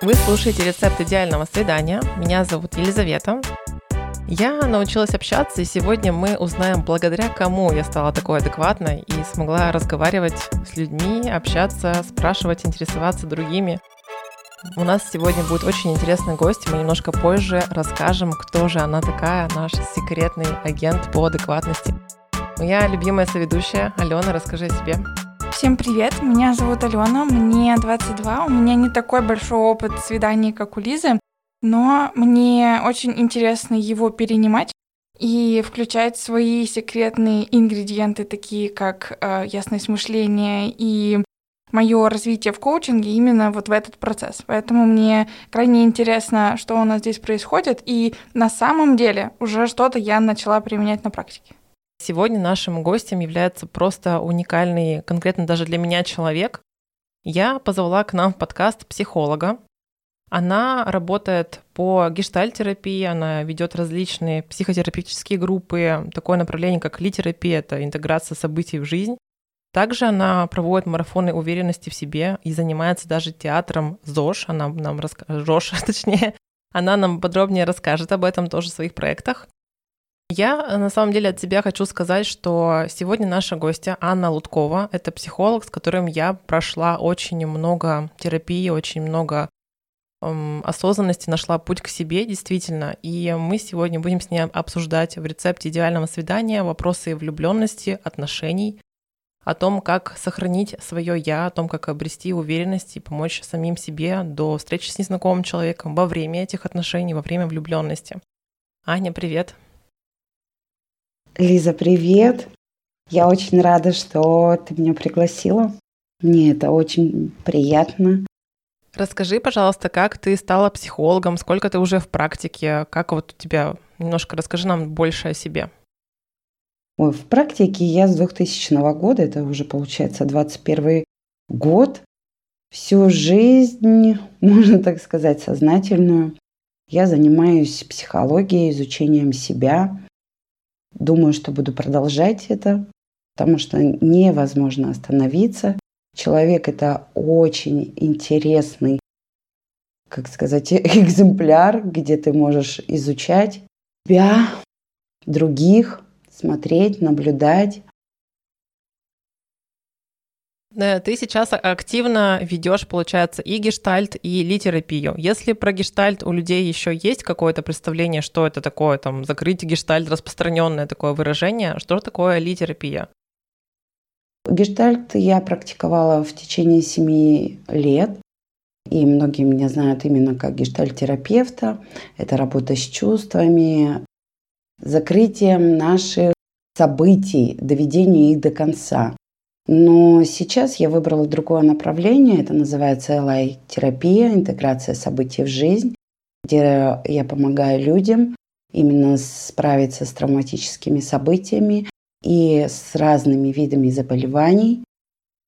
Вы слушаете рецепт идеального свидания. Меня зовут Елизавета. Я научилась общаться, и сегодня мы узнаем, благодаря кому я стала такой адекватной и смогла разговаривать с людьми, общаться, спрашивать, интересоваться другими. У нас сегодня будет очень интересный гость. Мы немножко позже расскажем, кто же она такая, наш секретный агент по адекватности. Моя любимая соведущая Алена, расскажи о себе. Всем привет, меня зовут Алена, мне 22, у меня не такой большой опыт свиданий, как у Лизы, но мне очень интересно его перенимать и включать свои секретные ингредиенты, такие как э, ясность мышления и мое развитие в коучинге именно вот в этот процесс. Поэтому мне крайне интересно, что у нас здесь происходит, и на самом деле уже что-то я начала применять на практике. Сегодня нашим гостем является просто уникальный, конкретно даже для меня человек. Я позвала к нам в подкаст психолога. Она работает по гештальтерапии, она ведет различные психотерапевтические группы, такое направление, как литерапия, это интеграция событий в жизнь. Также она проводит марафоны уверенности в себе и занимается даже театром ЗОЖ, она нам расскажет, точнее, она нам подробнее расскажет об этом тоже в своих проектах. Я на самом деле от себя хочу сказать, что сегодня наша гостья Анна Луткова. Это психолог, с которым я прошла очень много терапии, очень много эм, осознанности, нашла путь к себе, действительно. И мы сегодня будем с ней обсуждать в рецепте идеального свидания вопросы влюбленности, отношений, о том, как сохранить свое я, о том, как обрести уверенность и помочь самим себе до встречи с незнакомым человеком во время этих отношений, во время влюбленности. Аня, привет. Лиза, привет. Я очень рада, что ты меня пригласила. Мне это очень приятно. Расскажи, пожалуйста, как ты стала психологом, сколько ты уже в практике, как вот у тебя, немножко расскажи нам больше о себе. Ой, в практике я с 2000 года, это уже получается 21 год, всю жизнь, можно так сказать, сознательную, я занимаюсь психологией, изучением себя, Думаю, что буду продолжать это, потому что невозможно остановиться. Человек – это очень интересный, как сказать, экземпляр, где ты можешь изучать себя, других, смотреть, наблюдать. Ты сейчас активно ведешь, получается, и гештальт, и литерапию. Если про гештальт у людей еще есть какое-то представление, что это такое, там, закрыть гештальт, распространенное такое выражение, что такое литерапия? Гештальт я практиковала в течение семи лет. И многие меня знают именно как гештальт-терапевта. Это работа с чувствами, закрытием наших событий, доведение их до конца. Но сейчас я выбрала другое направление. Это называется LI-терапия, интеграция событий в жизнь, где я помогаю людям именно справиться с травматическими событиями и с разными видами заболеваний,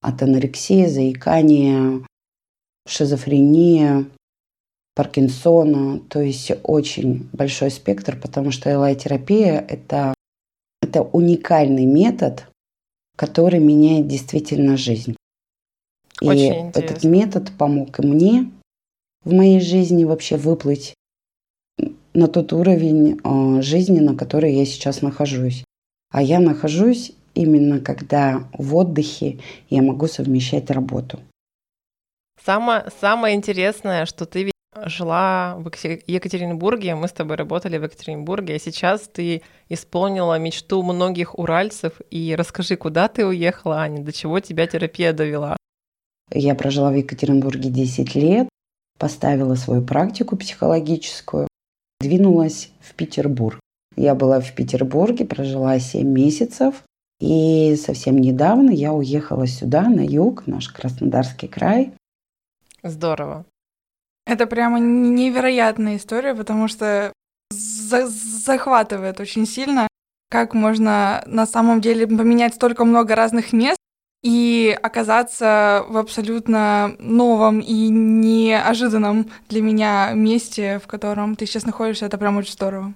от анорексии, заикания, шизофрения, Паркинсона, то есть очень большой спектр, потому что LI-терапия это, это уникальный метод, который меняет действительно жизнь. Очень и этот метод помог и мне в моей жизни вообще выплыть на тот уровень а, жизни, на который я сейчас нахожусь. А я нахожусь именно когда в отдыхе я могу совмещать работу. Самое, самое интересное, что ты жила в Екатеринбурге, мы с тобой работали в Екатеринбурге, а сейчас ты исполнила мечту многих уральцев. И расскажи, куда ты уехала, Аня, до чего тебя терапия довела? Я прожила в Екатеринбурге 10 лет, поставила свою практику психологическую, двинулась в Петербург. Я была в Петербурге, прожила 7 месяцев, и совсем недавно я уехала сюда, на юг, наш Краснодарский край. Здорово. Это прямо невероятная история, потому что за захватывает очень сильно, как можно на самом деле поменять столько много разных мест и оказаться в абсолютно новом и неожиданном для меня месте, в котором ты сейчас находишься. Это прям очень здорово.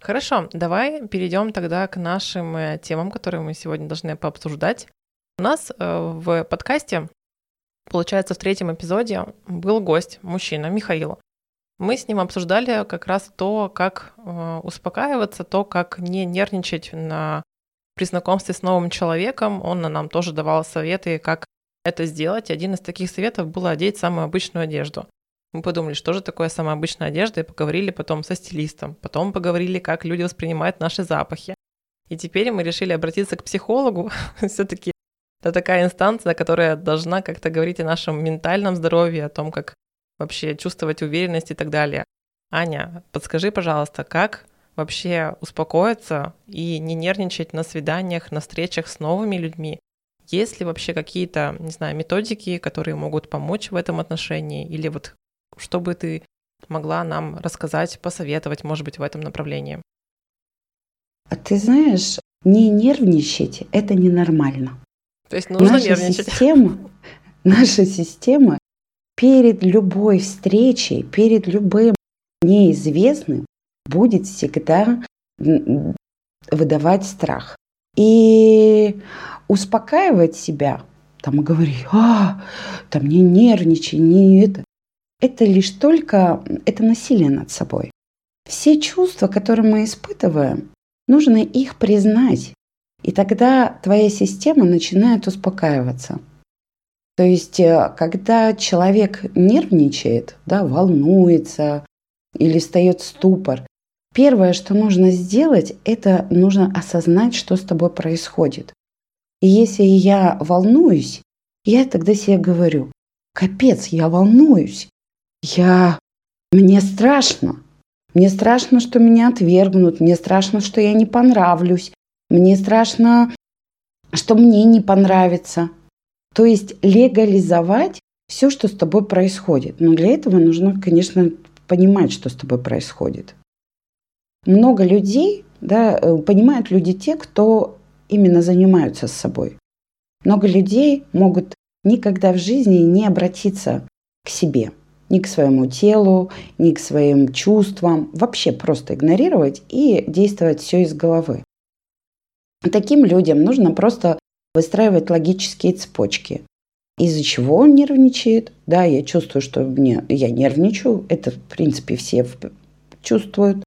Хорошо, давай перейдем тогда к нашим э, темам, которые мы сегодня должны пообсуждать. У нас э, в подкасте Получается, в третьем эпизоде был гость, мужчина, Михаил. Мы с ним обсуждали как раз то, как э, успокаиваться, то, как не нервничать на, при знакомстве с новым человеком. Он нам тоже давал советы, как это сделать. Один из таких советов было одеть самую обычную одежду. Мы подумали, что же такое самая обычная одежда, и поговорили потом со стилистом. Потом поговорили, как люди воспринимают наши запахи. И теперь мы решили обратиться к психологу. Все-таки это такая инстанция, которая должна как-то говорить о нашем ментальном здоровье, о том, как вообще чувствовать уверенность и так далее. Аня, подскажи, пожалуйста, как вообще успокоиться и не нервничать на свиданиях, на встречах с новыми людьми? Есть ли вообще какие-то, не знаю, методики, которые могут помочь в этом отношении? Или вот что бы ты могла нам рассказать, посоветовать, может быть, в этом направлении? А ты знаешь, не нервничать – это ненормально. То есть нужно наша нервничать. Система, наша система перед любой встречей, перед любым неизвестным будет всегда выдавать страх. И успокаивать себя, там, и говорить, а, там не нервничай, не это. Это лишь только, это насилие над собой. Все чувства, которые мы испытываем, нужно их признать. И тогда твоя система начинает успокаиваться. То есть, э, когда человек нервничает, да, волнуется или встает ступор, первое, что нужно сделать, это нужно осознать, что с тобой происходит. И если я волнуюсь, я тогда себе говорю, капец, я волнуюсь, я... мне страшно. Мне страшно, что меня отвергнут, мне страшно, что я не понравлюсь, мне страшно, что мне не понравится. То есть легализовать все, что с тобой происходит. Но для этого нужно, конечно, понимать, что с тобой происходит. Много людей, да, э, понимают люди те, кто именно занимаются с собой. Много людей могут никогда в жизни не обратиться к себе, ни к своему телу, ни к своим чувствам, вообще просто игнорировать и действовать все из головы. Таким людям нужно просто выстраивать логические цепочки. Из-за чего он нервничает? Да, я чувствую, что мне, я нервничаю. Это, в принципе, все чувствуют.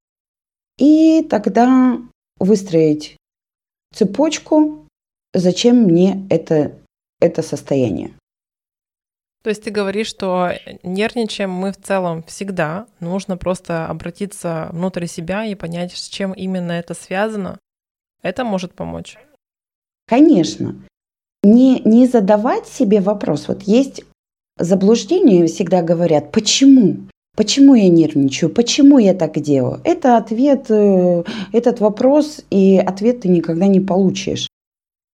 И тогда выстроить цепочку, зачем мне это, это состояние. То есть ты говоришь, что нервничаем мы в целом всегда. Нужно просто обратиться внутрь себя и понять, с чем именно это связано. Это может помочь. Конечно. Не, не задавать себе вопрос. Вот есть заблуждение, всегда говорят, почему? Почему я нервничаю? Почему я так делаю? Это ответ, э, этот вопрос, и ответ ты никогда не получишь.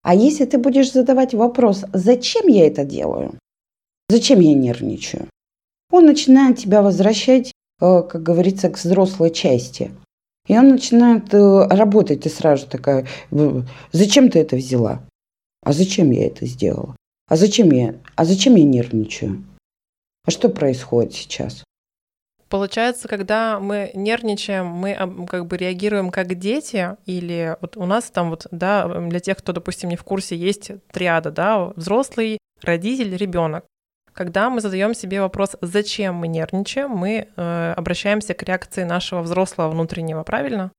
А если ты будешь задавать вопрос, зачем я это делаю? Зачем я нервничаю? Он начинает тебя возвращать, э, как говорится, к взрослой части. И он начинает э, работать, ты сразу такая, зачем ты это взяла? А зачем я это сделала? А зачем я, а зачем я нервничаю? А что происходит сейчас? Получается, когда мы нервничаем, мы как бы реагируем как дети, или вот у нас там вот, да, для тех, кто, допустим, не в курсе, есть триада, да, взрослый, родитель, ребенок. Когда мы задаем себе вопрос, зачем мы нервничаем, мы э, обращаемся к реакции нашего взрослого внутреннего, правильно?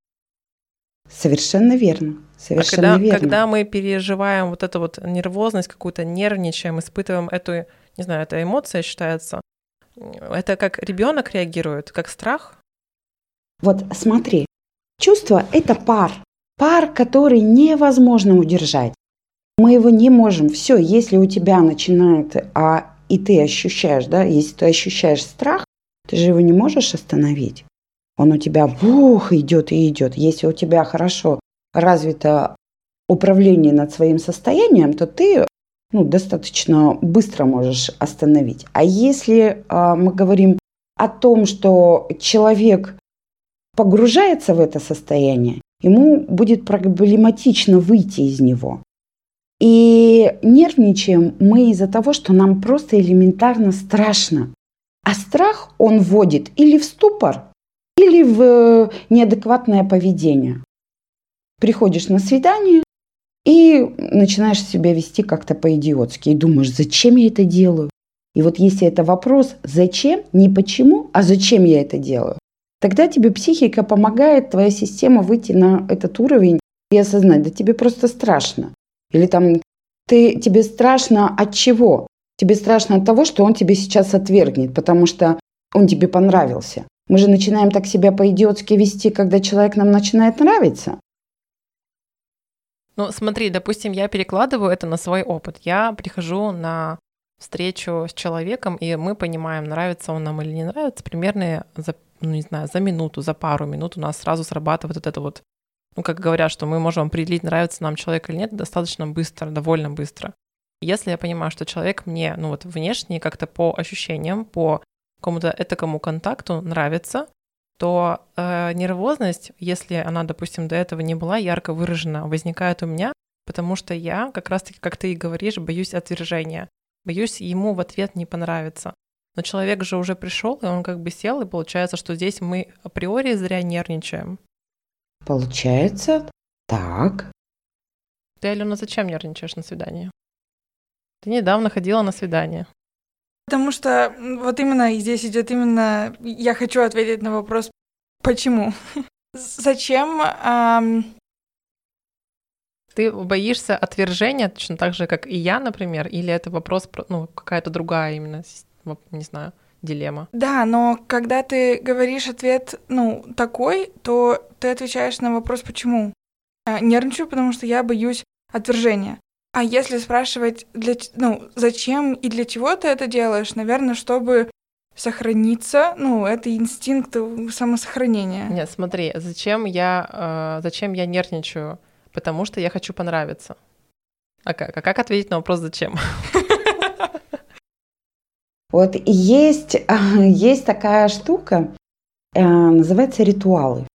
Совершенно верно. Совершенно а когда, верно. когда мы переживаем вот эту вот нервозность, какую-то нервничаем, испытываем эту, не знаю, эта эмоция считается, это как ребенок реагирует, как страх? Вот смотри, чувство – это пар. Пар, который невозможно удержать. Мы его не можем. Все, если у тебя начинает а и ты ощущаешь, да, если ты ощущаешь страх, ты же его не можешь остановить. Он у тебя бух идет и идет. Если у тебя хорошо развито управление над своим состоянием, то ты ну, достаточно быстро можешь остановить. А если а, мы говорим о том, что человек погружается в это состояние, ему будет проблематично выйти из него. И нервничаем мы из-за того, что нам просто элементарно страшно. А страх он вводит или в ступор, или в э, неадекватное поведение. Приходишь на свидание и начинаешь себя вести как-то по-идиотски. И думаешь, зачем я это делаю? И вот если это вопрос «зачем?», не «почему?», а «зачем я это делаю?», тогда тебе психика помогает, твоя система выйти на этот уровень и осознать, да тебе просто страшно. Или там ты, тебе страшно от чего? Тебе страшно от того, что он тебе сейчас отвергнет, потому что он тебе понравился. Мы же начинаем так себя по-идиотски вести, когда человек нам начинает нравиться. Ну, смотри, допустим, я перекладываю это на свой опыт. Я прихожу на встречу с человеком, и мы понимаем, нравится он нам или не нравится, примерно за, ну, не знаю, за минуту, за пару минут у нас сразу срабатывает вот это вот, ну, как говорят, что мы можем определить, нравится нам человек или нет, достаточно быстро, довольно быстро. Если я понимаю, что человек мне, ну, вот внешне как-то по ощущениям, по какому-то этакому контакту нравится, то э, нервозность, если она, допустим, до этого не была ярко выражена, возникает у меня, потому что я, как раз-таки, как ты и говоришь, боюсь отвержения, боюсь ему в ответ не понравиться. Но человек же уже пришел, и он как бы сел, и получается, что здесь мы априори зря нервничаем. Получается так. Ты, Алена, зачем нервничаешь на свидании? Ты недавно ходила на свидание. Потому что вот именно здесь идет именно, я хочу ответить на вопрос, почему? Зачем? Эм... Ты боишься отвержения точно так же, как и я, например, или это вопрос, ну, какая-то другая именно, не знаю, дилемма? Да, но когда ты говоришь ответ, ну, такой, то ты отвечаешь на вопрос «почему?». Я нервничаю, потому что я боюсь отвержения. А если спрашивать, для, ну, зачем и для чего ты это делаешь, наверное, чтобы сохраниться, ну, это инстинкт самосохранения. Нет, смотри, зачем я, э, зачем я нервничаю? Потому что я хочу понравиться. А как? А как ответить на вопрос «зачем»? Вот есть, есть такая штука, называется ритуалы.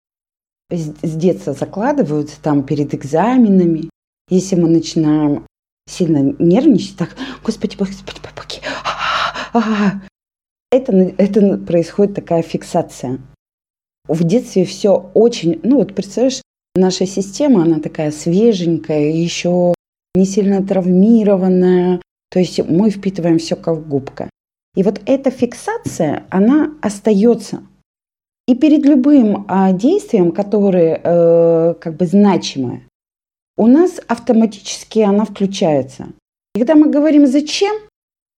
С детства закладываются там перед экзаменами. Если мы начинаем сильно нервничать, так, господи, господи, помоги. Это, это происходит такая фиксация. В детстве все очень, ну вот представляешь, наша система, она такая свеженькая, еще не сильно травмированная, то есть мы впитываем все как губка. И вот эта фиксация, она остается. И перед любым а, действием, которое э, как бы значимое, у нас автоматически она включается. И когда мы говорим «зачем?»,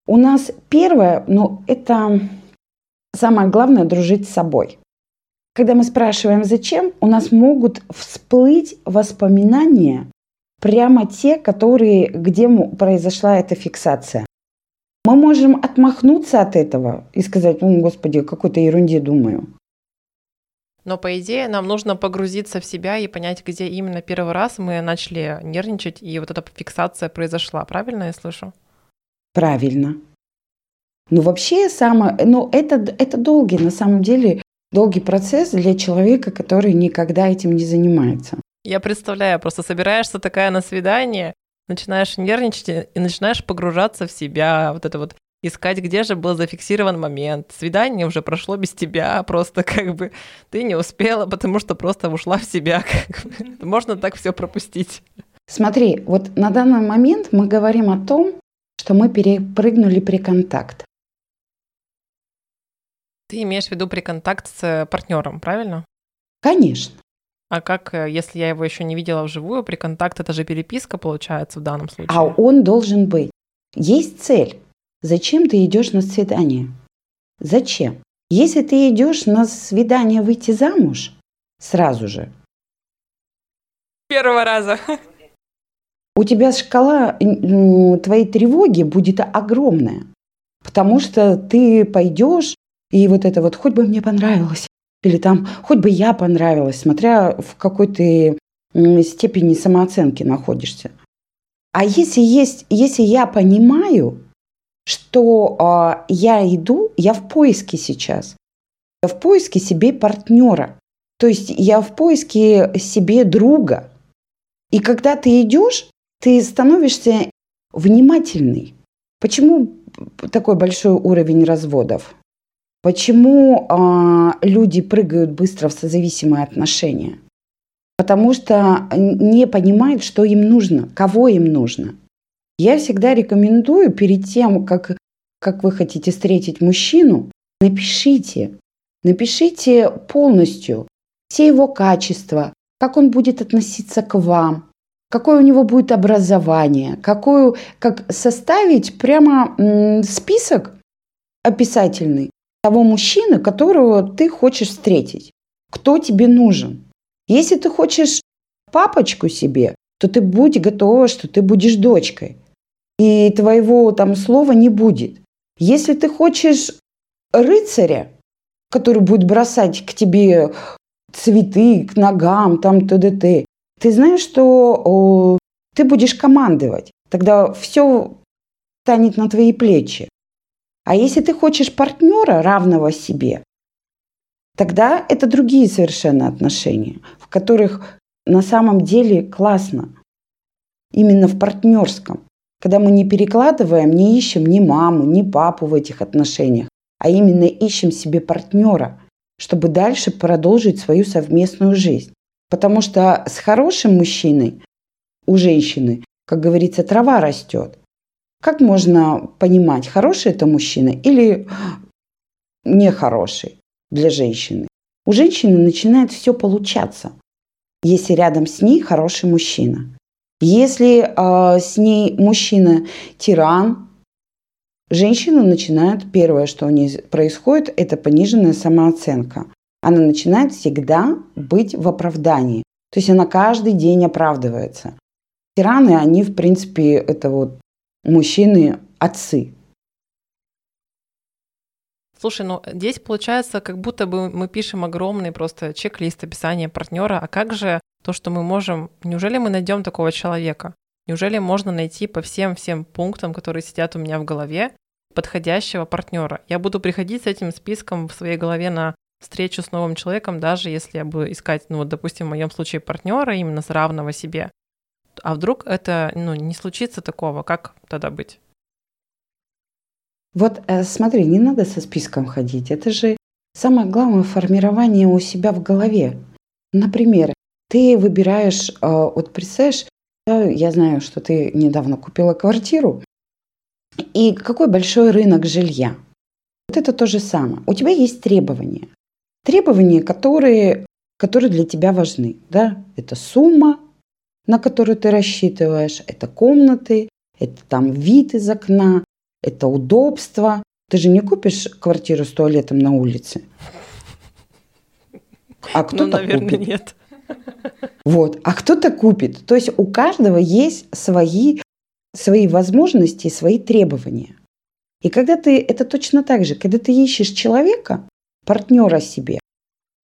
у нас первое, ну, это самое главное – дружить с собой. Когда мы спрашиваем «зачем?», у нас могут всплыть воспоминания, прямо те, которые, где произошла эта фиксация. Мы можем отмахнуться от этого и сказать, "О, господи, какой-то ерунде думаю. Но по идее нам нужно погрузиться в себя и понять, где именно первый раз мы начали нервничать, и вот эта фиксация произошла. Правильно я слышу? Правильно. Ну, вообще, самое, ну, это, это долгий, на самом деле, долгий процесс для человека, который никогда этим не занимается. Я представляю, просто собираешься такая на свидание, начинаешь нервничать и начинаешь погружаться в себя, вот это вот искать, где же был зафиксирован момент. Свидание уже прошло без тебя, просто как бы ты не успела, потому что просто ушла в себя. Как бы. Можно так все пропустить. Смотри, вот на данный момент мы говорим о том, что мы перепрыгнули при контакт. Ты имеешь в виду при контакт с партнером, правильно? Конечно. А как, э, если я его еще не видела вживую, при контакт это же переписка получается в данном случае? А он должен быть. Есть цель. Зачем ты идешь на свидание? Зачем? Если ты идешь на свидание выйти замуж, сразу же. Первого раза. У тебя шкала твоей тревоги будет огромная. Потому что ты пойдешь, и вот это вот, хоть бы мне понравилось, или там, хоть бы я понравилась, смотря в какой ты степени самооценки находишься. А если есть, если я понимаю, что э, я иду, я в поиске сейчас. Я в поиске себе партнера. То есть я в поиске себе друга. И когда ты идешь, ты становишься внимательный. Почему такой большой уровень разводов? Почему э, люди прыгают быстро в созависимые отношения? Потому что не понимают, что им нужно, кого им нужно. Я всегда рекомендую перед тем, как как вы хотите встретить мужчину, напишите. Напишите полностью все его качества, как он будет относиться к вам, какое у него будет образование, какую, как составить прямо список описательный того мужчины, которого ты хочешь встретить, кто тебе нужен. Если ты хочешь папочку себе, то ты будь готова, что ты будешь дочкой. И твоего там слова не будет. Если ты хочешь рыцаря, который будет бросать к тебе цветы, к ногам, там т.д.т., ты знаешь, что о, ты будешь командовать. Тогда все станет на твои плечи. А если ты хочешь партнера, равного себе, тогда это другие совершенно отношения, в которых на самом деле классно. Именно в партнерском. Когда мы не перекладываем, не ищем ни маму, ни папу в этих отношениях, а именно ищем себе партнера, чтобы дальше продолжить свою совместную жизнь. Потому что с хорошим мужчиной у женщины, как говорится, трава растет. Как можно понимать, хороший это мужчина или нехороший для женщины? У женщины начинает все получаться, если рядом с ней хороший мужчина. Если э, с ней мужчина тиран, женщина начинает, первое, что у нее происходит, это пониженная самооценка. Она начинает всегда быть в оправдании. То есть она каждый день оправдывается. Тираны, они, в принципе, это вот мужчины отцы. Слушай, ну здесь получается, как будто бы мы пишем огромный просто чек-лист описания партнера, а как же то, что мы можем... Неужели мы найдем такого человека? Неужели можно найти по всем-всем пунктам, которые сидят у меня в голове, подходящего партнера? Я буду приходить с этим списком в своей голове на встречу с новым человеком, даже если я буду искать, ну вот, допустим, в моем случае партнера именно с равного себе. А вдруг это ну, не случится такого, как тогда быть? Вот э, смотри, не надо со списком ходить. Это же самое главное формирование у себя в голове. Например, ты выбираешь, э, вот представляешь, я знаю, что ты недавно купила квартиру, и какой большой рынок жилья. Вот это то же самое. У тебя есть требования. Требования, которые, которые для тебя важны. Да? Это сумма, на которую ты рассчитываешь, это комнаты, это там вид из окна, это удобство. Ты же не купишь квартиру с туалетом на улице. А кто-то ну, наверное, купит. нет. Вот, а кто-то купит. То есть у каждого есть свои, свои возможности, свои требования. И когда ты, это точно так же, когда ты ищешь человека, партнера себе,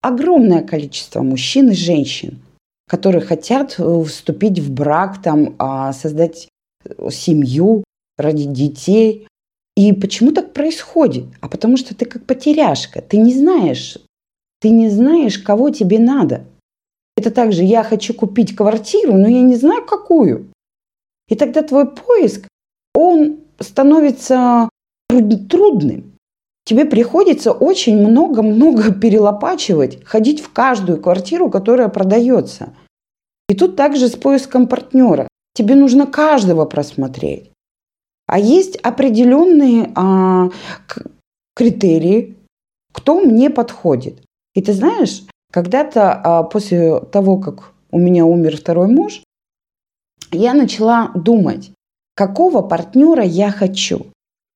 огромное количество мужчин и женщин, которые хотят э, вступить в брак, там, а, создать э, семью, родить детей. И почему так происходит? А потому что ты как потеряшка, ты не знаешь, ты не знаешь, кого тебе надо. Это также я хочу купить квартиру, но я не знаю, какую. И тогда твой поиск, он становится трудным. Тебе приходится очень много-много перелопачивать, ходить в каждую квартиру, которая продается. И тут также с поиском партнера. Тебе нужно каждого просмотреть. А есть определенные а, критерии, кто мне подходит. И ты знаешь, когда-то а, после того, как у меня умер второй муж, я начала думать, какого партнера я хочу.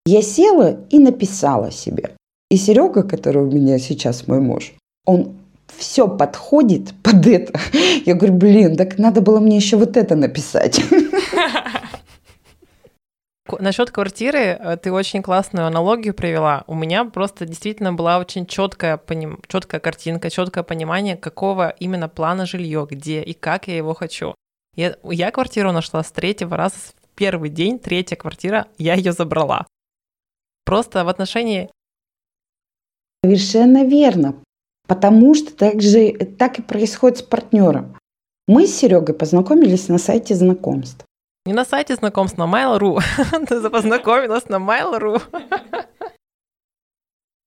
Я села и написала себе. И Серега, который у меня сейчас мой муж, он все подходит под это. Я говорю, блин, так надо было мне еще вот это написать. Насчет квартиры э, ты очень классную аналогию привела. У меня просто действительно была очень четкая, поним... четкая картинка, четкое понимание, какого именно плана жилье, где и как я его хочу. Я, я квартиру нашла с третьего раза, в первый день, третья квартира, я ее забрала. Просто в отношении... Совершенно верно. Потому что так, же, так и происходит с партнером. Мы с Серегой познакомились на сайте знакомств. Не на сайте знакомств, на Mail.ru. Ты познакомилась на Mail.ru.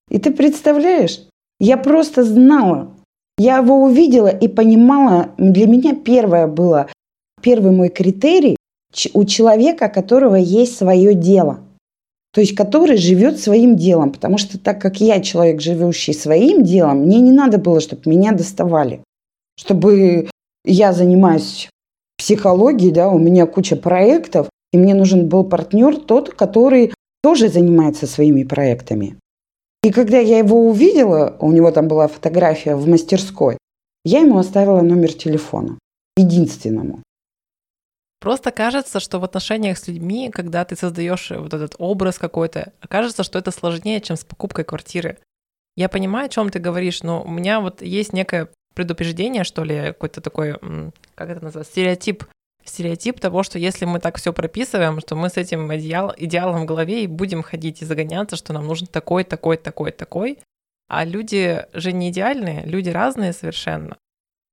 И ты представляешь, я просто знала. Я его увидела и понимала, для меня первое было, первый мой критерий у человека, у которого есть свое дело. То есть, который живет своим делом. Потому что так как я человек, живущий своим делом, мне не надо было, чтобы меня доставали. Чтобы я занимаюсь психологией, да, у меня куча проектов, и мне нужен был партнер тот, который тоже занимается своими проектами. И когда я его увидела, у него там была фотография в мастерской, я ему оставила номер телефона. Единственному. Просто кажется, что в отношениях с людьми, когда ты создаешь вот этот образ какой-то, кажется, что это сложнее, чем с покупкой квартиры. Я понимаю, о чем ты говоришь, но у меня вот есть некое предупреждение, что ли, какой-то такой, как это называется, стереотип стереотип того, что если мы так все прописываем, что мы с этим идеал, идеалом в голове и будем ходить и загоняться, что нам нужен такой, такой, такой, такой. А люди же не идеальные, люди разные совершенно.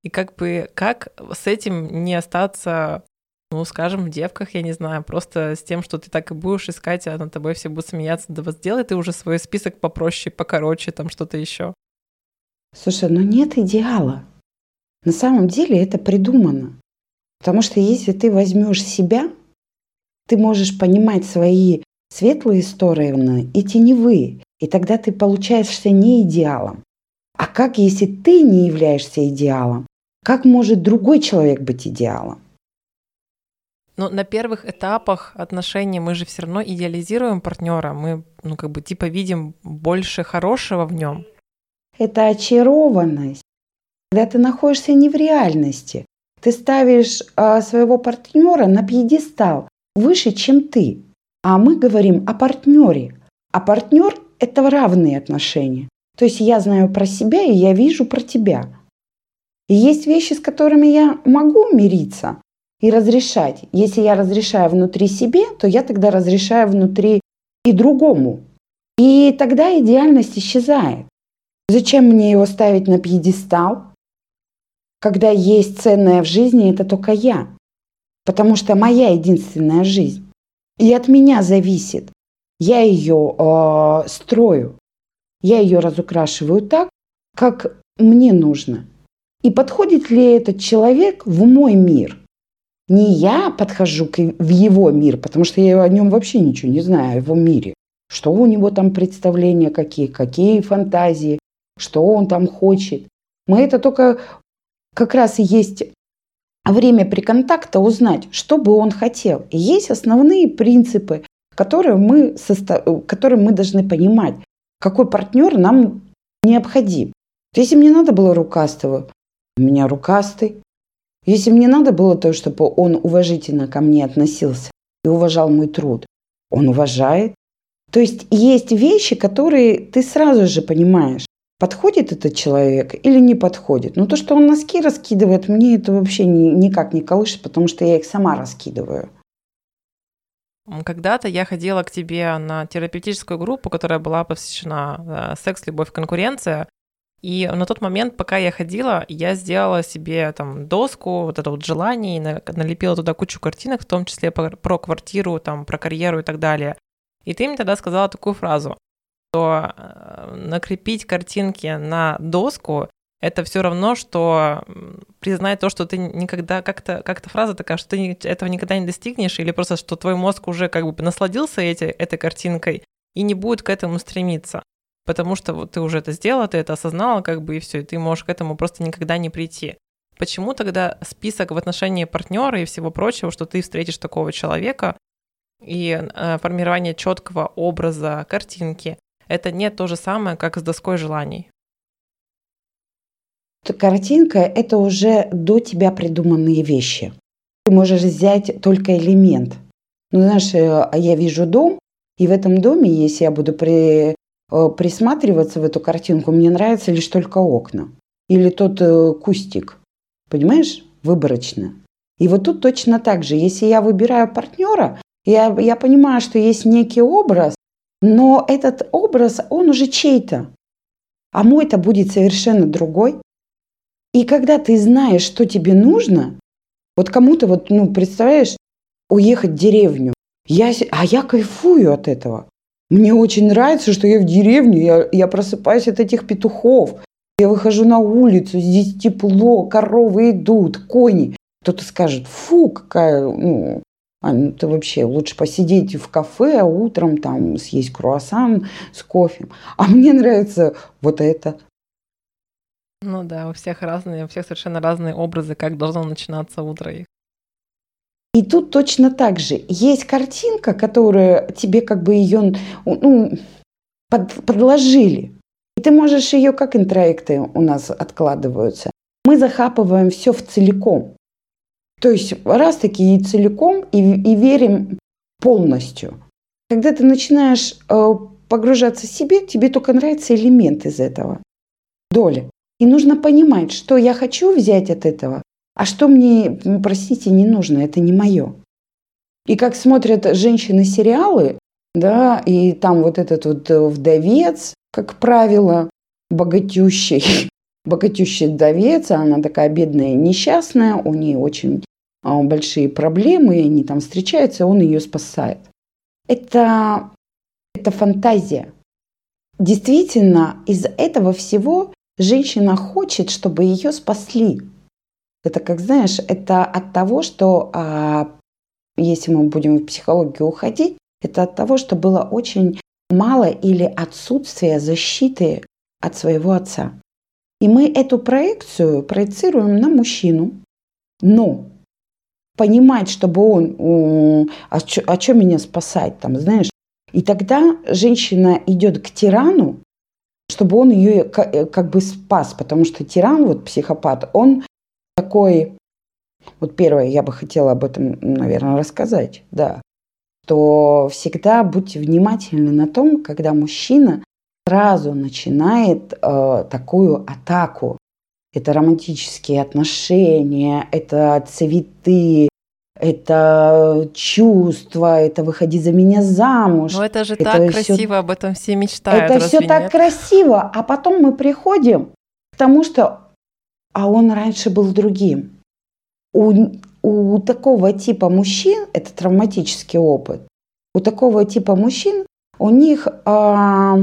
И как бы как с этим не остаться, ну, скажем, в девках, я не знаю, просто с тем, что ты так и будешь искать, а над тобой все будут смеяться, да вот сделай ты уже свой список попроще, покороче, там что-то еще. Слушай, ну нет идеала. На самом деле это придумано. Потому что если ты возьмешь себя, ты можешь понимать свои светлые стороны и теневые. И тогда ты получаешься не идеалом. А как, если ты не являешься идеалом? Как может другой человек быть идеалом? Но на первых этапах отношений мы же все равно идеализируем партнера, мы, ну, как бы, типа, видим больше хорошего в нем. Это очарованность. Когда ты находишься не в реальности, ты ставишь а, своего партнера на пьедестал выше, чем ты. А мы говорим о партнере. А партнер – это равные отношения. То есть я знаю про себя, и я вижу про тебя. И есть вещи, с которыми я могу мириться и разрешать. Если я разрешаю внутри себе, то я тогда разрешаю внутри и другому. И тогда идеальность исчезает. Зачем мне его ставить на пьедестал? когда есть ценное в жизни, это только я. Потому что моя единственная жизнь. И от меня зависит. Я ее э, строю. Я ее разукрашиваю так, как мне нужно. И подходит ли этот человек в мой мир? Не я подхожу к, в его мир, потому что я о нем вообще ничего не знаю, о его мире. Что у него там представления какие, какие фантазии, что он там хочет. Мы это только как раз и есть время при контакте узнать, что бы он хотел. И есть основные принципы, которые мы, состав... которые мы должны понимать, какой партнер нам необходим. Если мне надо было рукастого, у меня рукастый. Если мне надо было то, чтобы он уважительно ко мне относился и уважал мой труд, он уважает. То есть есть вещи, которые ты сразу же понимаешь, подходит этот человек или не подходит. Но то, что он носки раскидывает, мне это вообще ни, никак не колышет, потому что я их сама раскидываю. Когда-то я ходила к тебе на терапевтическую группу, которая была посвящена э, секс, любовь, конкуренция. И на тот момент, пока я ходила, я сделала себе там доску, вот это вот желание, и налепила туда кучу картинок, в том числе про квартиру, там, про карьеру и так далее. И ты мне тогда сказала такую фразу что э, накрепить картинки на доску это все равно, что признать то, что ты никогда как-то как-то фраза такая, что ты этого никогда не достигнешь, или просто что твой мозг уже как бы насладился эти, этой картинкой и не будет к этому стремиться. Потому что вот ты уже это сделала, ты это осознала, как бы, и все, и ты можешь к этому просто никогда не прийти. Почему тогда список в отношении партнера и всего прочего, что ты встретишь такого человека, и э, формирование четкого образа, картинки, это не то же самое, как с доской желаний. Картинка – это уже до тебя придуманные вещи. Ты можешь взять только элемент. Ну, знаешь, э, а я вижу дом, и в этом доме, если я буду при, э, присматриваться в эту картинку, мне нравятся лишь только окна. Или тот э, кустик. Понимаешь? Выборочно. И вот тут точно так же. Если я выбираю партнера, я, я понимаю, что есть некий образ, но этот образ, он уже чей-то. А мой-то будет совершенно другой. И когда ты знаешь, что тебе нужно, вот кому-то, вот, ну, представляешь, уехать в деревню. Я, а я кайфую от этого. Мне очень нравится, что я в деревне, я, я просыпаюсь от этих петухов. Я выхожу на улицу, здесь тепло, коровы идут, кони. Кто-то скажет, фу, какая, ну, Ань, ты вообще лучше посидеть в кафе, а утром там съесть круассан с кофе. А мне нравится вот это. Ну да, у всех разные, у всех совершенно разные образы, как должно начинаться утро их. И тут точно так же. Есть картинка, которая тебе как бы ее ну, под, подложили. И ты можешь ее, как интроекты у нас откладываются. Мы захапываем все в целиком. То есть раз таки и целиком, и, и верим полностью. Когда ты начинаешь э, погружаться в себе, тебе только нравится элемент из этого. Доля. И нужно понимать, что я хочу взять от этого, а что мне, простите, не нужно, это не мое. И как смотрят женщины сериалы, да, и там вот этот вот э, вдовец, как правило, богатющий, богатющий вдовец, а она такая бедная, несчастная, у нее очень большие проблемы, и они там встречаются, он ее спасает. Это, это фантазия. Действительно, из этого всего женщина хочет, чтобы ее спасли. Это, как знаешь, это от того, что, а, если мы будем в психологию уходить, это от того, что было очень мало или отсутствие защиты от своего отца. И мы эту проекцию проецируем на мужчину. Но понимать, чтобы он, а что а меня спасать, там, знаешь. И тогда женщина идет к тирану, чтобы он ее э, как бы спас, потому что тиран, вот психопат, он такой, вот первое, я бы хотела об этом, наверное, рассказать, да, то всегда будьте внимательны на том, когда мужчина сразу начинает э, такую атаку это романтические отношения, это цветы, это чувства, это выходи за меня замуж. Но это же это так все... красиво, об этом все мечтают. Это все так красиво, а потом мы приходим к тому, что а он раньше был другим. У, у такого типа мужчин, это травматический опыт, у такого типа мужчин у них а,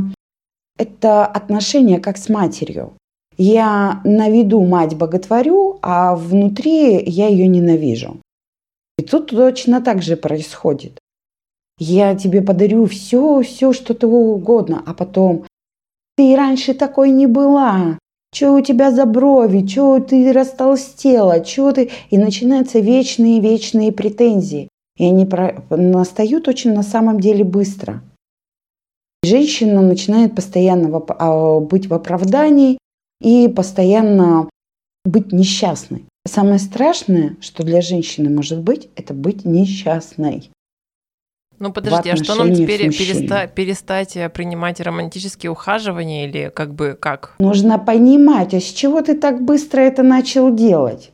это отношение как с матерью. Я на виду мать боготворю, а внутри я ее ненавижу. И тут точно так же происходит. Я тебе подарю все, все, что ты угодно, а потом ты раньше такой не была. Че у тебя за брови? Че ты растолстела? Че ты? И начинаются вечные-вечные претензии. И они про... настают очень на самом деле быстро. Женщина начинает постоянно а, быть в оправдании, и постоянно быть несчастной. Самое страшное, что для женщины может быть, это быть несчастной. Ну подожди, а что нам теперь переста- перестать э, принимать романтические ухаживания или как бы как? Нужно понимать, а с чего ты так быстро это начал делать?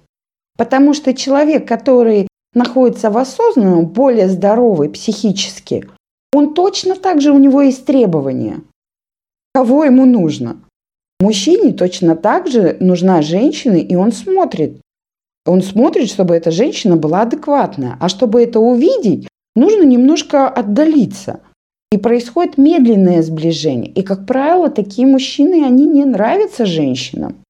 Потому что человек, который находится в осознанном, более здоровый психически, он точно так же, у него есть требования. Кого ему нужно? Мужчине точно так же нужна женщина, и он смотрит. Он смотрит, чтобы эта женщина была адекватная. А чтобы это увидеть, нужно немножко отдалиться. И происходит медленное сближение. И, как правило, такие мужчины, они не нравятся женщинам.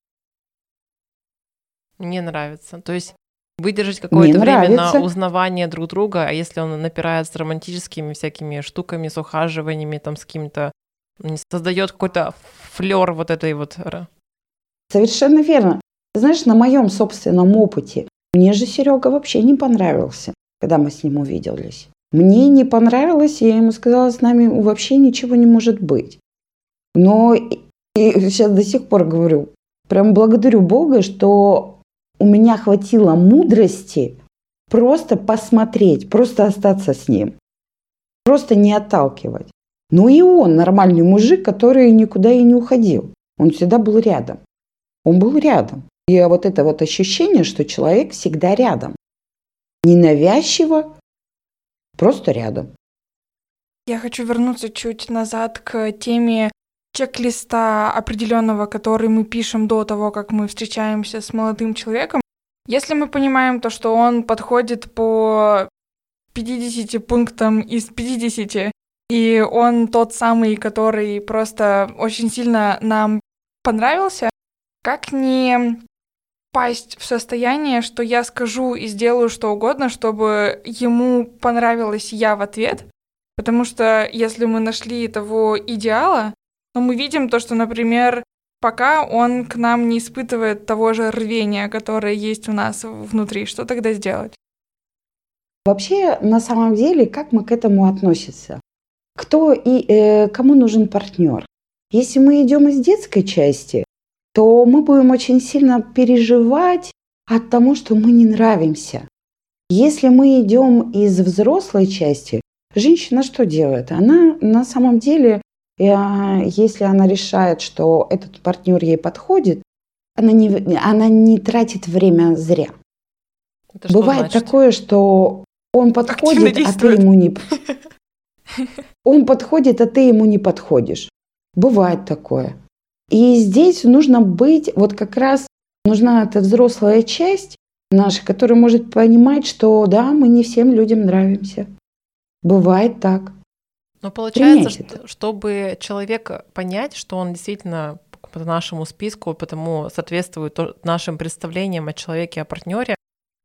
Не нравится. То есть выдержать какое-то время нравится. на узнавание друг друга, а если он напирает с романтическими всякими штуками, с ухаживаниями, там, с каким-то создает какой-то флер вот этой вот. Совершенно верно. Знаешь, на моем собственном опыте мне же Серега вообще не понравился, когда мы с ним увиделись. Мне не понравилось, и я ему сказала, с нами вообще ничего не может быть. Но и сейчас до сих пор говорю, прям благодарю Бога, что у меня хватило мудрости просто посмотреть, просто остаться с ним, просто не отталкивать. Ну и он нормальный мужик, который никуда и не уходил. Он всегда был рядом. Он был рядом. И вот это вот ощущение, что человек всегда рядом. Ненавязчиво, просто рядом. Я хочу вернуться чуть назад к теме чек-листа определенного, который мы пишем до того, как мы встречаемся с молодым человеком. Если мы понимаем то, что он подходит по 50 пунктам из 50, и он тот самый, который просто очень сильно нам понравился. Как не впасть в состояние, что я скажу и сделаю что угодно, чтобы ему понравилась я в ответ. Потому что если мы нашли того идеала, то мы видим то, что, например, пока он к нам не испытывает того же рвения, которое есть у нас внутри, что тогда сделать? Вообще, на самом деле, как мы к этому относимся? Кто и э, кому нужен партнер? Если мы идем из детской части, то мы будем очень сильно переживать от того, что мы не нравимся. Если мы идем из взрослой части, женщина что делает? Она на самом деле, э, если она решает, что этот партнер ей подходит, она не, она не тратит время зря. Это Бывает такое, что он подходит, а ты ему не... Он подходит, а ты ему не подходишь. Бывает такое. И здесь нужно быть, вот как раз нужна эта взрослая часть наша, которая может понимать, что да, мы не всем людям нравимся. Бывает так. Но получается, что, чтобы человек понять, что он действительно по нашему списку, потому соответствует нашим представлениям о человеке, о партнере,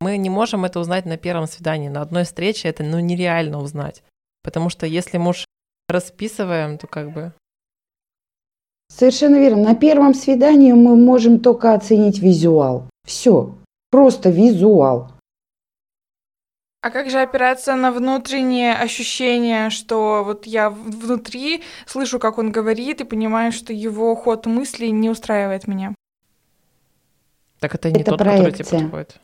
мы не можем это узнать на первом свидании. На одной встрече это ну, нереально узнать. Потому что если мы уж расписываем, то как бы Совершенно верно. На первом свидании мы можем только оценить визуал. Все. Просто визуал. А как же опираться на внутреннее ощущение, что вот я внутри слышу, как он говорит, и понимаю, что его ход мыслей не устраивает меня? Так это не это тот, проекция. который тебе подходит.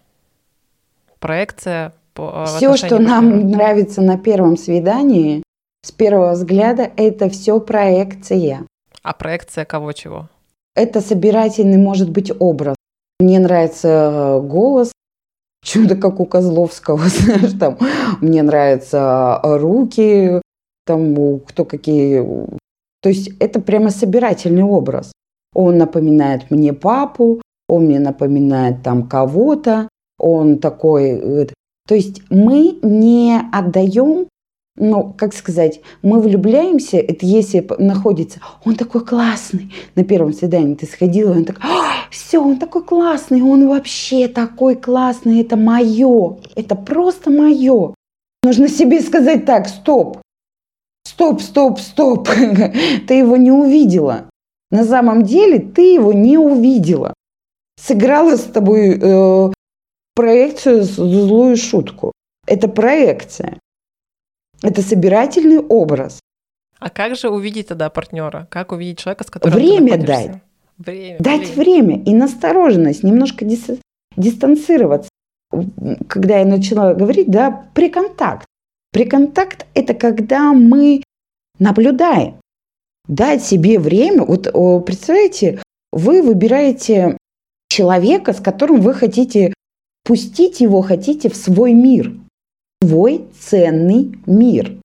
Проекция по Все, что нам нравится на первом свидании, с первого взгляда, это все проекция. А проекция кого чего? Это собирательный может быть образ. Мне нравится э, голос, чудо как у Козловского, знаешь, там, мне нравятся э, руки, там, кто какие... То есть это прямо собирательный образ. Он напоминает мне папу, он мне напоминает там кого-то, он такой... То есть мы не отдаем ну, как сказать, мы влюбляемся, это если находится, он такой классный. На первом свидании ты сходила, он такой, все, он такой классный, он вообще такой классный, это мое, это просто мое. Нужно себе сказать так, стоп, стоп, стоп, стоп, ты его не увидела. На самом деле ты его не увидела. Сыграла с тобой э, проекцию, злую шутку. Это проекция. Это собирательный образ. А как же увидеть тогда партнера? Как увидеть человека, с которым время ты дать. Время, дать время. время и настороженность, немножко дис, дистанцироваться. Когда я начала говорить, да, приконтакт. Приконтакт – это когда мы наблюдаем. Дать себе время. Вот представляете, вы выбираете человека, с которым вы хотите пустить его, хотите в свой мир – свой ценный мир.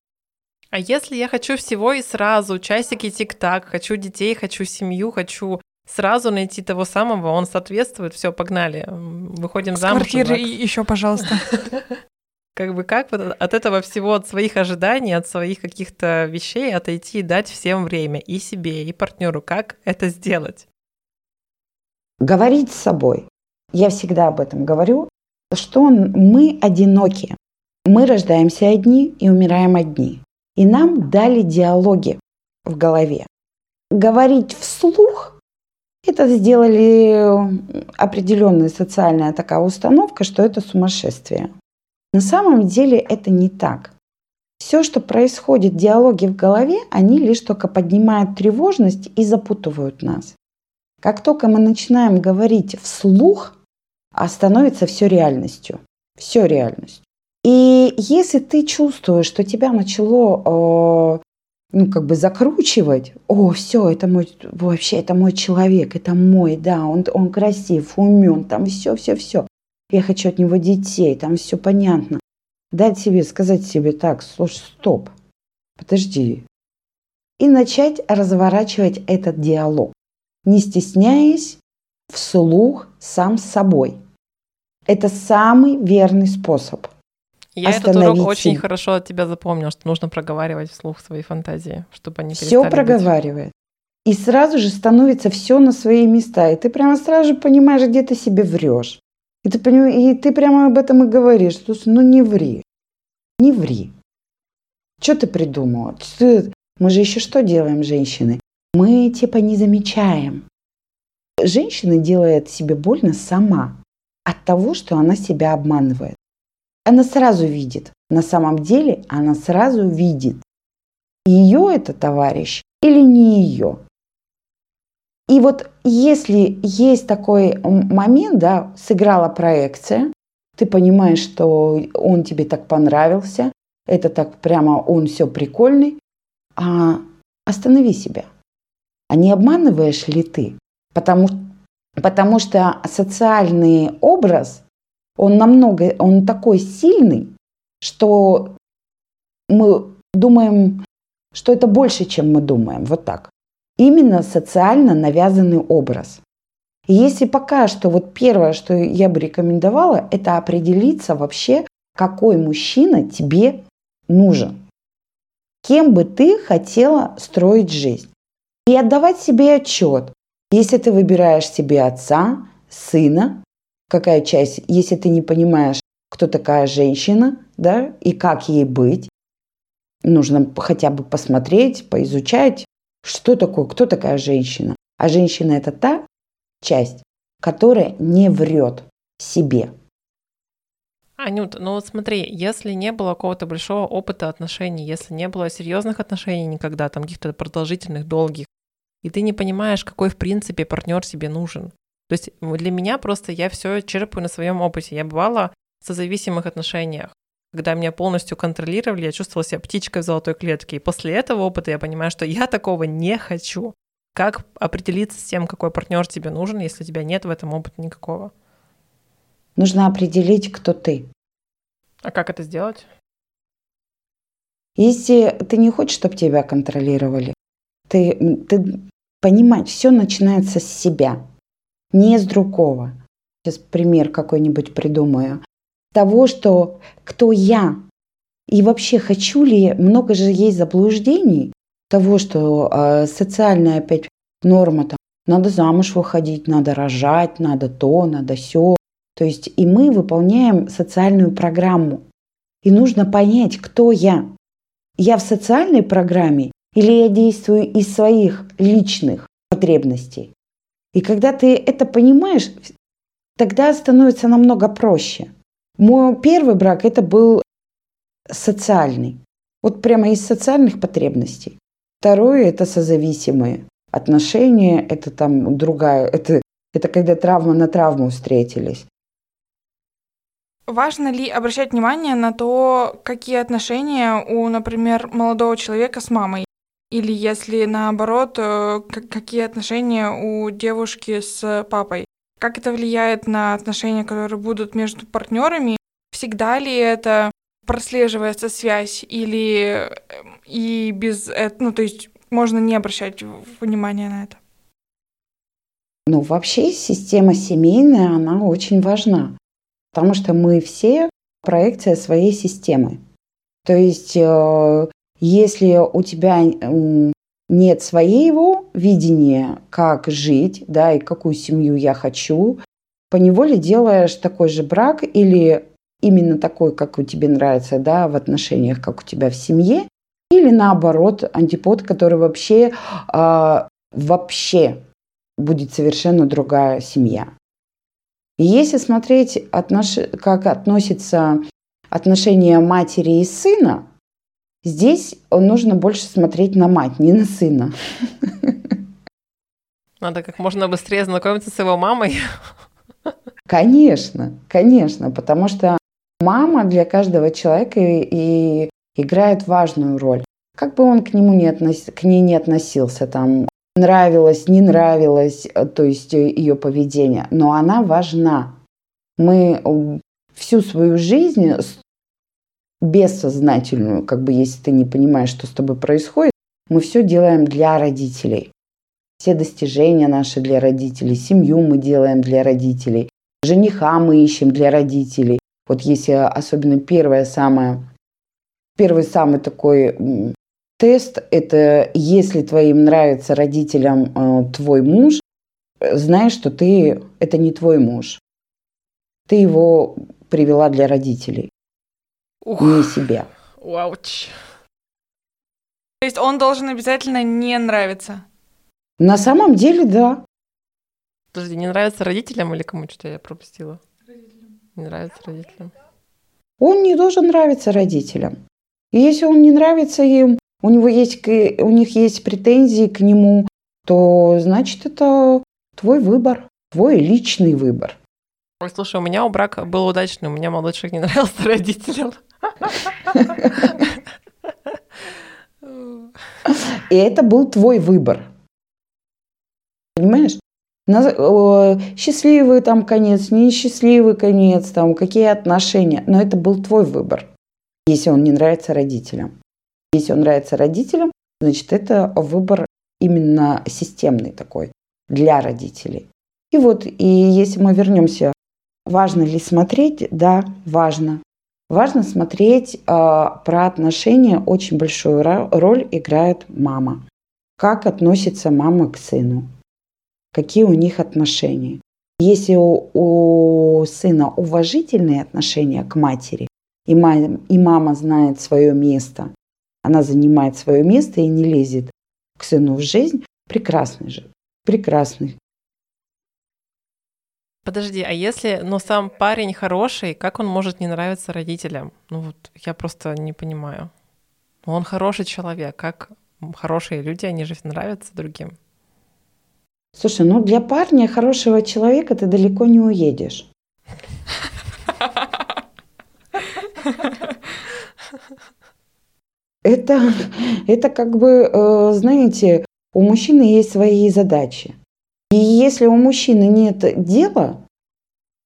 А если я хочу всего и сразу, часики тик-так, хочу детей, хочу семью, хочу сразу найти того самого, он соответствует, все, погнали, выходим С замуж. Квартиры еще, пожалуйста. Как бы как от этого всего, от своих ожиданий, от своих каких-то вещей отойти и дать всем время, и себе, и партнеру, как это сделать? Говорить с собой. Я всегда об этом говорю, что мы одиноки. Мы рождаемся одни и умираем одни. И нам дали диалоги в голове. Говорить вслух это сделали определенная социальная такая установка, что это сумасшествие. На самом деле это не так. Все, что происходит, диалоги в голове, они лишь только поднимают тревожность и запутывают нас. Как только мы начинаем говорить вслух, а становится все реальностью. Все реальностью. И если ты чувствуешь, что тебя начало э, ну, как бы закручивать, о, все, это мой, вообще, это мой человек, это мой, да, он, он красив, умен, там все, все, все. Я хочу от него детей, там все понятно. Дать себе, сказать себе так, слушай, стоп, подожди. И начать разворачивать этот диалог, не стесняясь, вслух сам с собой. Это самый верный способ – я этот урок очень хорошо от тебя запомнил, что нужно проговаривать вслух свои фантазии, чтобы они Все проговаривает. И сразу же становится все на свои места. И ты прямо сразу же понимаешь, где ты себе врешь. И ты, и ты прямо об этом и говоришь. Слушай, ну не ври. Не ври. Что ты придумала? Мы же еще что делаем, женщины? Мы типа не замечаем. Женщина делает себе больно сама от того, что она себя обманывает. Она сразу видит. На самом деле она сразу видит, ее это товарищ или не ее. И вот если есть такой момент, да, сыграла проекция, ты понимаешь, что он тебе так понравился, это так прямо он все прикольный, а останови себя. А не обманываешь ли ты? Потому, потому что социальный образ, он намного, он такой сильный, что мы думаем, что это больше, чем мы думаем. Вот так. Именно социально навязанный образ. И если пока что вот первое, что я бы рекомендовала, это определиться вообще, какой мужчина тебе нужен. Кем бы ты хотела строить жизнь. И отдавать себе отчет. Если ты выбираешь себе отца, сына, какая часть, если ты не понимаешь, кто такая женщина, да, и как ей быть, нужно хотя бы посмотреть, поизучать, что такое, кто такая женщина. А женщина – это та часть, которая не врет себе. Анют, ну вот смотри, если не было какого-то большого опыта отношений, если не было серьезных отношений никогда, там каких-то продолжительных, долгих, и ты не понимаешь, какой в принципе партнер тебе нужен. То есть для меня просто я все черпаю на своем опыте. Я бывала в созависимых отношениях когда меня полностью контролировали, я чувствовала себя птичкой в золотой клетке. И после этого опыта я понимаю, что я такого не хочу. Как определиться с тем, какой партнер тебе нужен, если у тебя нет в этом опыта никакого? Нужно определить, кто ты. А как это сделать? Если ты не хочешь, чтобы тебя контролировали, ты, ты понимать, все начинается с себя, не с другого. Сейчас пример какой-нибудь придумаю того, что кто я, и вообще хочу ли, много же есть заблуждений того, что э, социальная опять норма там, надо замуж выходить, надо рожать, надо то, надо все. То есть и мы выполняем социальную программу. И нужно понять, кто я. Я в социальной программе или я действую из своих личных потребностей. И когда ты это понимаешь, тогда становится намного проще. Мой первый брак это был социальный. Вот прямо из социальных потребностей. Второе это созависимые отношения, это там другая, это, это когда травма на травму встретились. Важно ли обращать внимание на то, какие отношения у, например, молодого человека с мамой? Или если наоборот, э, какие отношения у девушки с папой? Как это влияет на отношения, которые будут между партнерами? Всегда ли это прослеживается связь или эм, и без этого, ну то есть можно не обращать внимания на это? Ну, вообще система семейная, она очень важна, потому что мы все проекция своей системы. То есть, э, если у тебя нет своего видения, как жить, да, и какую семью я хочу, по неволе делаешь такой же брак или именно такой, как у тебе нравится, да, в отношениях, как у тебя в семье, или наоборот, антипод, который вообще, э, вообще будет совершенно другая семья. И если смотреть, отнош... как относятся отношения матери и сына, Здесь нужно больше смотреть на мать, не на сына. Надо как можно быстрее знакомиться с его мамой. Конечно, конечно, потому что мама для каждого человека и, играет важную роль. Как бы он к нему не относ... к ней не относился, там нравилось, не нравилось, э, то есть э, ее поведение, но она важна. Мы всю свою жизнь бессознательную, как бы если ты не понимаешь, что с тобой происходит, мы все делаем для родителей. Все достижения наши для родителей, семью мы делаем для родителей, жениха мы ищем для родителей. Вот если особенно первое самое, первый самый такой Тест – это если твоим нравится родителям э, твой муж, знаешь, что ты – это не твой муж. Ты его привела для родителей, Ух. не себя. Вауч. То есть он должен обязательно не нравиться? На самом деле, да. Подожди, не нравится родителям или кому что-то я пропустила? Родителям. Не нравится родителям. Он не должен нравиться родителям. И если он не нравится им, у, него есть, у них есть претензии к нему, то значит это твой выбор, твой личный выбор. Ой, слушай, у меня у брака был удачный, у меня молодших не нравился родителям. И это был твой выбор. Понимаешь? Счастливый там конец, несчастливый конец, там какие отношения. Но это был твой выбор, если он не нравится родителям. Если он нравится родителям, значит, это выбор именно системный такой для родителей. И вот, и если мы вернемся, важно ли смотреть? Да, важно. Важно смотреть э, про отношения. Очень большую роль играет мама. Как относится мама к сыну? Какие у них отношения? Если у, у сына уважительные отношения к матери, и, мама, и мама знает свое место, она занимает свое место и не лезет к сыну в жизнь, прекрасный же, прекрасный. Подожди, а если, ну, сам парень хороший, как он может не нравиться родителям? Ну вот, я просто не понимаю. Он хороший человек, как хорошие люди, они же нравятся другим. Слушай, ну для парня хорошего человека ты далеко не уедешь. Это, это как бы, э, знаете, у мужчины есть свои задачи. И если у мужчины нет дела,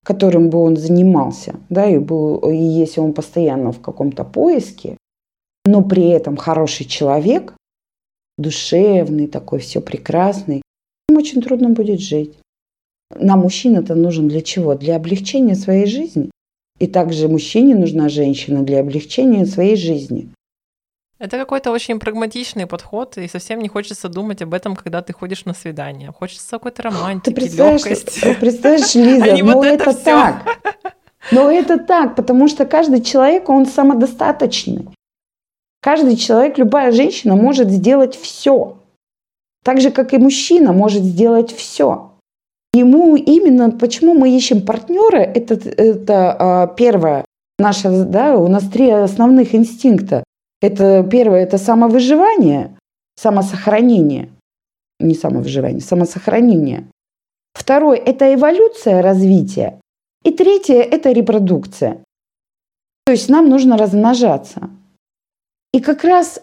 которым бы он занимался, да, и, был, и если он постоянно в каком-то поиске, но при этом хороший человек, душевный такой, все прекрасный, им очень трудно будет жить. Нам мужчина-то нужен для чего? Для облегчения своей жизни. И также мужчине нужна женщина для облегчения своей жизни. Это какой-то очень прагматичный подход, и совсем не хочется думать об этом, когда ты ходишь на свидание. Хочется какой-то романтики, ты представляешь, легкости. Представляешь, Лиза, а ну это, это так. Но это так, потому что каждый человек, он самодостаточный. Каждый человек, любая женщина может сделать все. Так же, как и мужчина может сделать все. Ему именно, почему мы ищем партнера, это, это а, первое, наше, да, у нас три основных инстинкта. Это первое, это самовыживание, самосохранение. Не самовыживание, самосохранение. Второе – это эволюция развития. И третье – это репродукция. То есть нам нужно размножаться. И как раз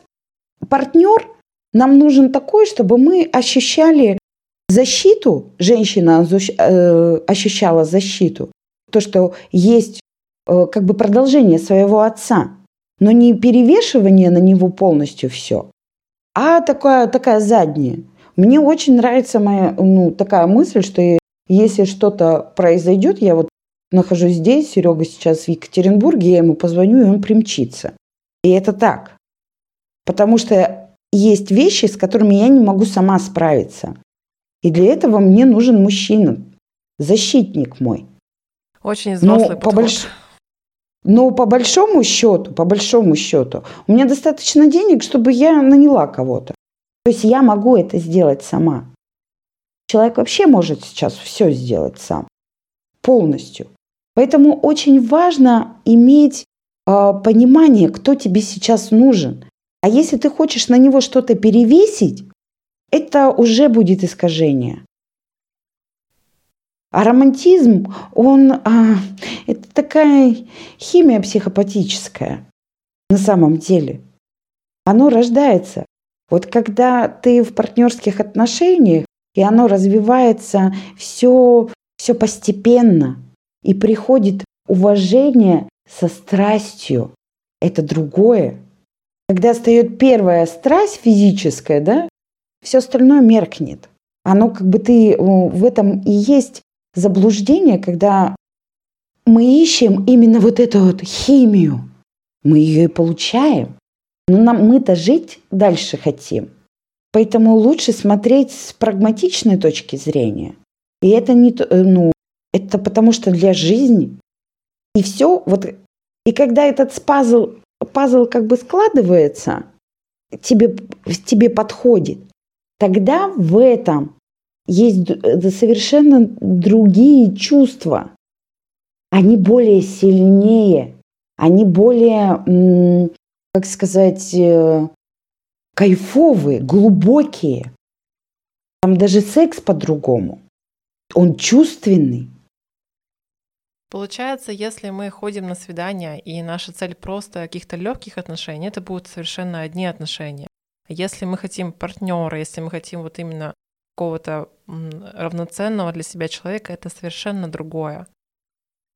партнер нам нужен такой, чтобы мы ощущали защиту, женщина э, ощущала защиту, то, что есть э, как бы продолжение своего отца но не перевешивание на него полностью все, а такая, такая задняя. Мне очень нравится моя ну, такая мысль, что если что-то произойдет, я вот нахожусь здесь, Серега сейчас в Екатеринбурге, я ему позвоню, и он примчится. И это так. Потому что есть вещи, с которыми я не могу сама справиться. И для этого мне нужен мужчина, защитник мой. Очень взрослый Но подход. По больш... Но по большому счету, по большому счету, у меня достаточно денег, чтобы я наняла кого-то. То есть я могу это сделать сама. Человек вообще может сейчас все сделать сам, полностью. Поэтому очень важно иметь э, понимание, кто тебе сейчас нужен. А если ты хочешь на него что-то перевесить, это уже будет искажение. А романтизм, он, а, такая химия психопатическая на самом деле. Оно рождается. Вот когда ты в партнерских отношениях, и оно развивается все, все постепенно, и приходит уважение со страстью. Это другое. Когда встает первая страсть физическая, да, все остальное меркнет. Оно как бы ты в этом и есть заблуждение, когда мы ищем именно вот эту вот химию. Мы ее и получаем. Но нам мы-то жить дальше хотим. Поэтому лучше смотреть с прагматичной точки зрения. И это не э, ну, это потому что для жизни. И все, вот, и когда этот пазл, пазл как бы складывается, тебе, тебе подходит, тогда в этом есть совершенно другие чувства. Они более сильнее, они более, как сказать, э, кайфовые, глубокие. Там даже секс по-другому. Он чувственный. Получается, если мы ходим на свидание, и наша цель просто каких-то легких отношений, это будут совершенно одни отношения. Если мы хотим партнера, если мы хотим вот именно какого-то равноценного для себя человека, это совершенно другое.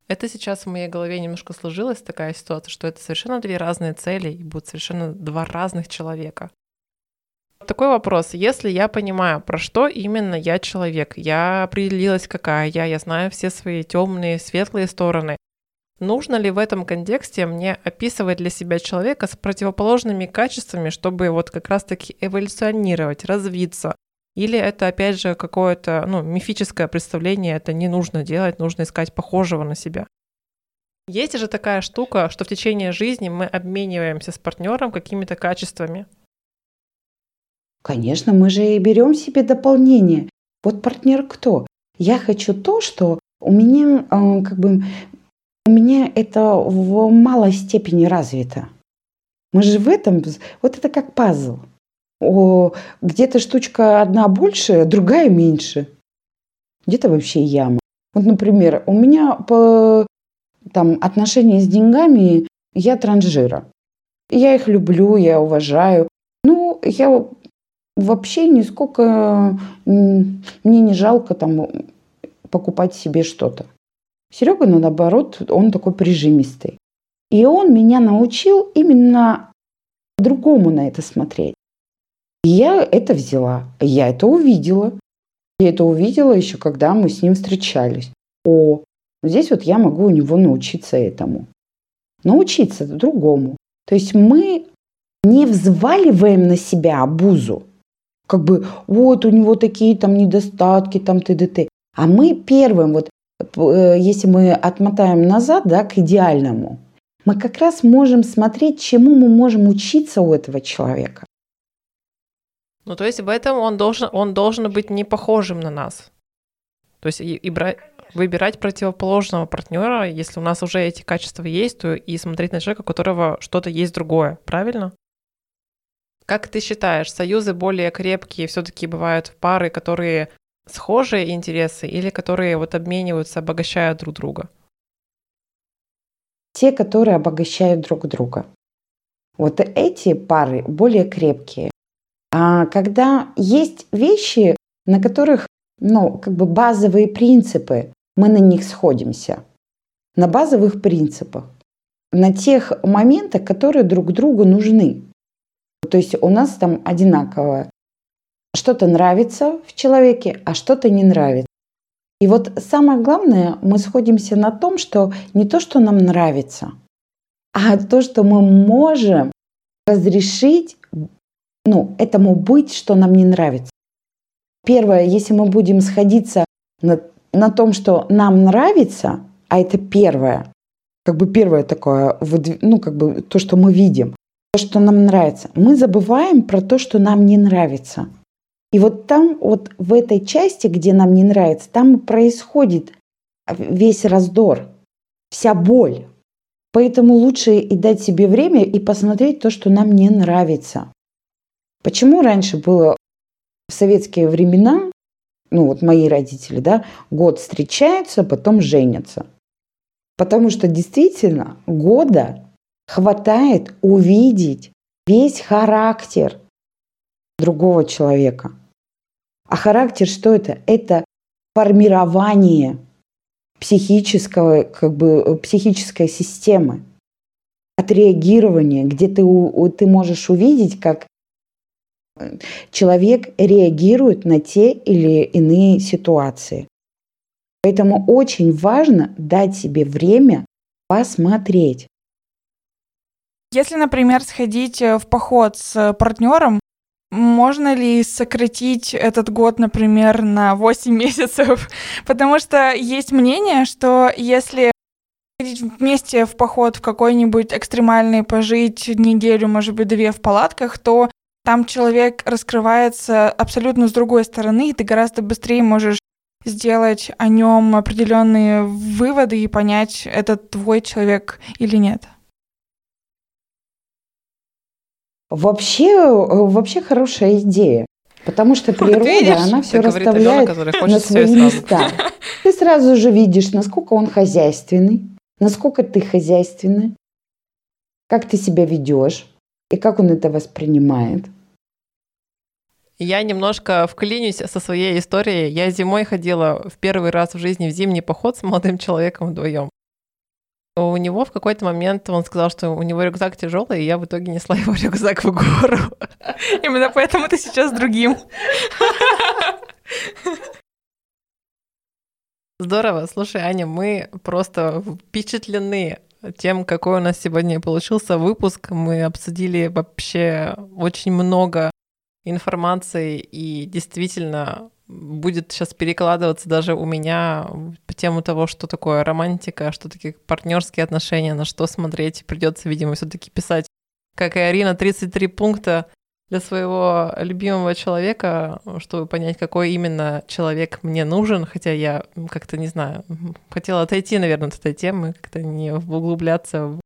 Это сейчас в моей голове немножко сложилась такая ситуация, что это совершенно две разные цели и будут совершенно два разных человека. Такой вопрос. Если я понимаю, про что именно я человек, я определилась, какая я, я знаю все свои темные, светлые стороны, нужно ли в этом контексте мне описывать для себя человека с противоположными качествами, чтобы вот как раз-таки эволюционировать, развиться, или это, опять же, какое-то ну, мифическое представление, это не нужно делать, нужно искать похожего на себя. Есть же такая штука, что в течение жизни мы обмениваемся с партнером какими-то качествами. Конечно, мы же и берем себе дополнение. Вот партнер кто? Я хочу то, что у меня э, как бы у меня это в малой степени развито. Мы же в этом, вот это как пазл где-то штучка одна больше, другая меньше. Где-то вообще яма. Вот, например, у меня по там, отношения с деньгами, я транжира. Я их люблю, я уважаю. Ну, я вообще нисколько... Мне не жалко там покупать себе что-то. Серега, ну, наоборот, он такой прижимистый. И он меня научил именно другому на это смотреть. И я это взяла, я это увидела. Я это увидела еще, когда мы с ним встречались. О, здесь вот я могу у него научиться этому. Научиться другому. То есть мы не взваливаем на себя обузу. Как бы вот у него такие там недостатки, там т.д. А мы первым, вот э, если мы отмотаем назад, да, к идеальному, мы как раз можем смотреть, чему мы можем учиться у этого человека. Ну, то есть в этом он должен, он должен быть не похожим на нас. То есть и, и брать, выбирать противоположного партнера, если у нас уже эти качества есть, то и смотреть на человека, у которого что-то есть другое, правильно? Как ты считаешь, союзы более крепкие все-таки бывают в пары, которые схожие интересы или которые вот обмениваются, обогащают друг друга? Те, которые обогащают друг друга. Вот эти пары более крепкие. А когда есть вещи, на которых, ну, как бы базовые принципы, мы на них сходимся. На базовых принципах. На тех моментах, которые друг другу нужны. То есть у нас там одинаково. Что-то нравится в человеке, а что-то не нравится. И вот самое главное, мы сходимся на том, что не то, что нам нравится, а то, что мы можем разрешить ну, этому быть, что нам не нравится. Первое, если мы будем сходиться на, на том, что нам нравится, а это первое, как бы первое такое, ну, как бы то, что мы видим, то, что нам нравится, мы забываем про то, что нам не нравится. И вот там, вот в этой части, где нам не нравится, там происходит весь раздор, вся боль. Поэтому лучше и дать себе время и посмотреть то, что нам не нравится. Почему раньше было в советские времена, ну вот мои родители, да, год встречаются, потом женятся? Потому что действительно года хватает увидеть весь характер другого человека. А характер что это? Это формирование психического, как бы, психической системы, отреагирование, где ты, ты можешь увидеть, как человек реагирует на те или иные ситуации. Поэтому очень важно дать себе время посмотреть. Если, например, сходить э, в поход с партнером, можно ли сократить этот год, например, на 8 месяцев? Потому что есть мнение, что если ходить вместе в поход в какой-нибудь экстремальный, пожить неделю, может быть, две в палатках, то там человек раскрывается абсолютно с другой стороны, и ты гораздо быстрее можешь сделать о нем определенные выводы и понять, это твой человек или нет. Вообще, вообще хорошая идея. Потому что природа, видишь, она все расставляет ребенок, на свои места. Ты сразу же видишь, насколько он хозяйственный, насколько ты хозяйственный, как ты себя ведешь и как он это воспринимает. Я немножко вклинюсь со своей историей. Я зимой ходила в первый раз в жизни в зимний поход с молодым человеком вдвоем. У него в какой-то момент он сказал, что у него рюкзак тяжелый, и я в итоге несла его рюкзак в гору. Именно поэтому ты сейчас другим. Здорово. Слушай, Аня, мы просто впечатлены тем, какой у нас сегодня получился выпуск. Мы обсудили вообще очень много информации, и действительно будет сейчас перекладываться даже у меня по тему того, что такое романтика, что такие партнерские отношения, на что смотреть. Придется, видимо, все-таки писать, как и Арина, 33 пункта для своего любимого человека, чтобы понять, какой именно человек мне нужен, хотя я как-то не знаю, хотела отойти, наверное, от этой темы, как-то не углубляться в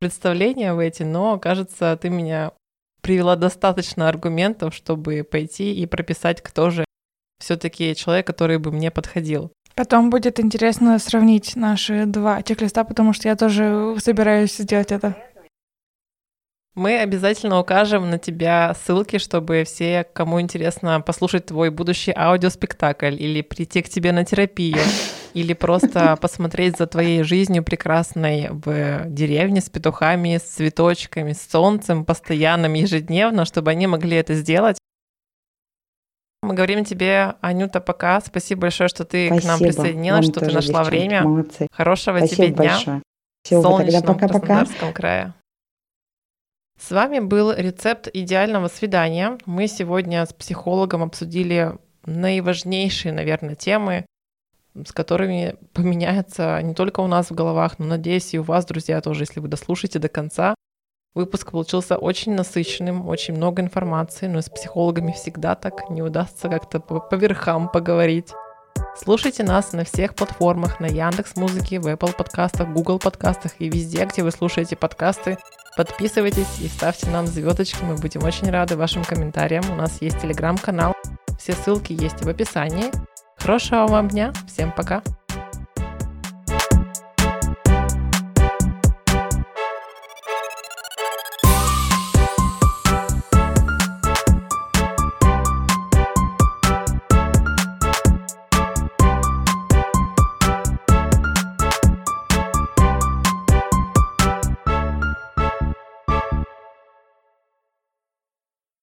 представления в эти, но, кажется, ты меня привела достаточно аргументов, чтобы пойти и прописать, кто же все-таки человек, который бы мне подходил. Потом будет интересно сравнить наши два чек-листа, потому что я тоже собираюсь сделать это. Мы обязательно укажем на тебя ссылки, чтобы все, кому интересно послушать твой будущий аудиоспектакль или прийти к тебе на терапию, или просто посмотреть за твоей жизнью прекрасной в деревне с петухами, с цветочками, с солнцем постоянным, ежедневно, чтобы они могли это сделать. Мы говорим тебе, Анюта, пока. Спасибо большое, что ты Спасибо. к нам присоединилась, Вам что ты нашла время. Молодцы. Хорошего Спасибо тебе дня. Большое. Всего Солнечном пока, Краснодарском крае. С вами был рецепт идеального свидания. Мы сегодня с психологом обсудили наиважнейшие, наверное, темы, с которыми поменяется не только у нас в головах, но, надеюсь, и у вас, друзья, тоже, если вы дослушаете до конца. Выпуск получился очень насыщенным, очень много информации, но с психологами всегда так не удастся как-то по, верхам поговорить. Слушайте нас на всех платформах, на Яндекс Музыке, в Apple подкастах, Google подкастах и везде, где вы слушаете подкасты. Подписывайтесь и ставьте нам звездочки, мы будем очень рады вашим комментариям. У нас есть телеграм-канал, все ссылки есть в описании. Хорошего вам дня, всем пока!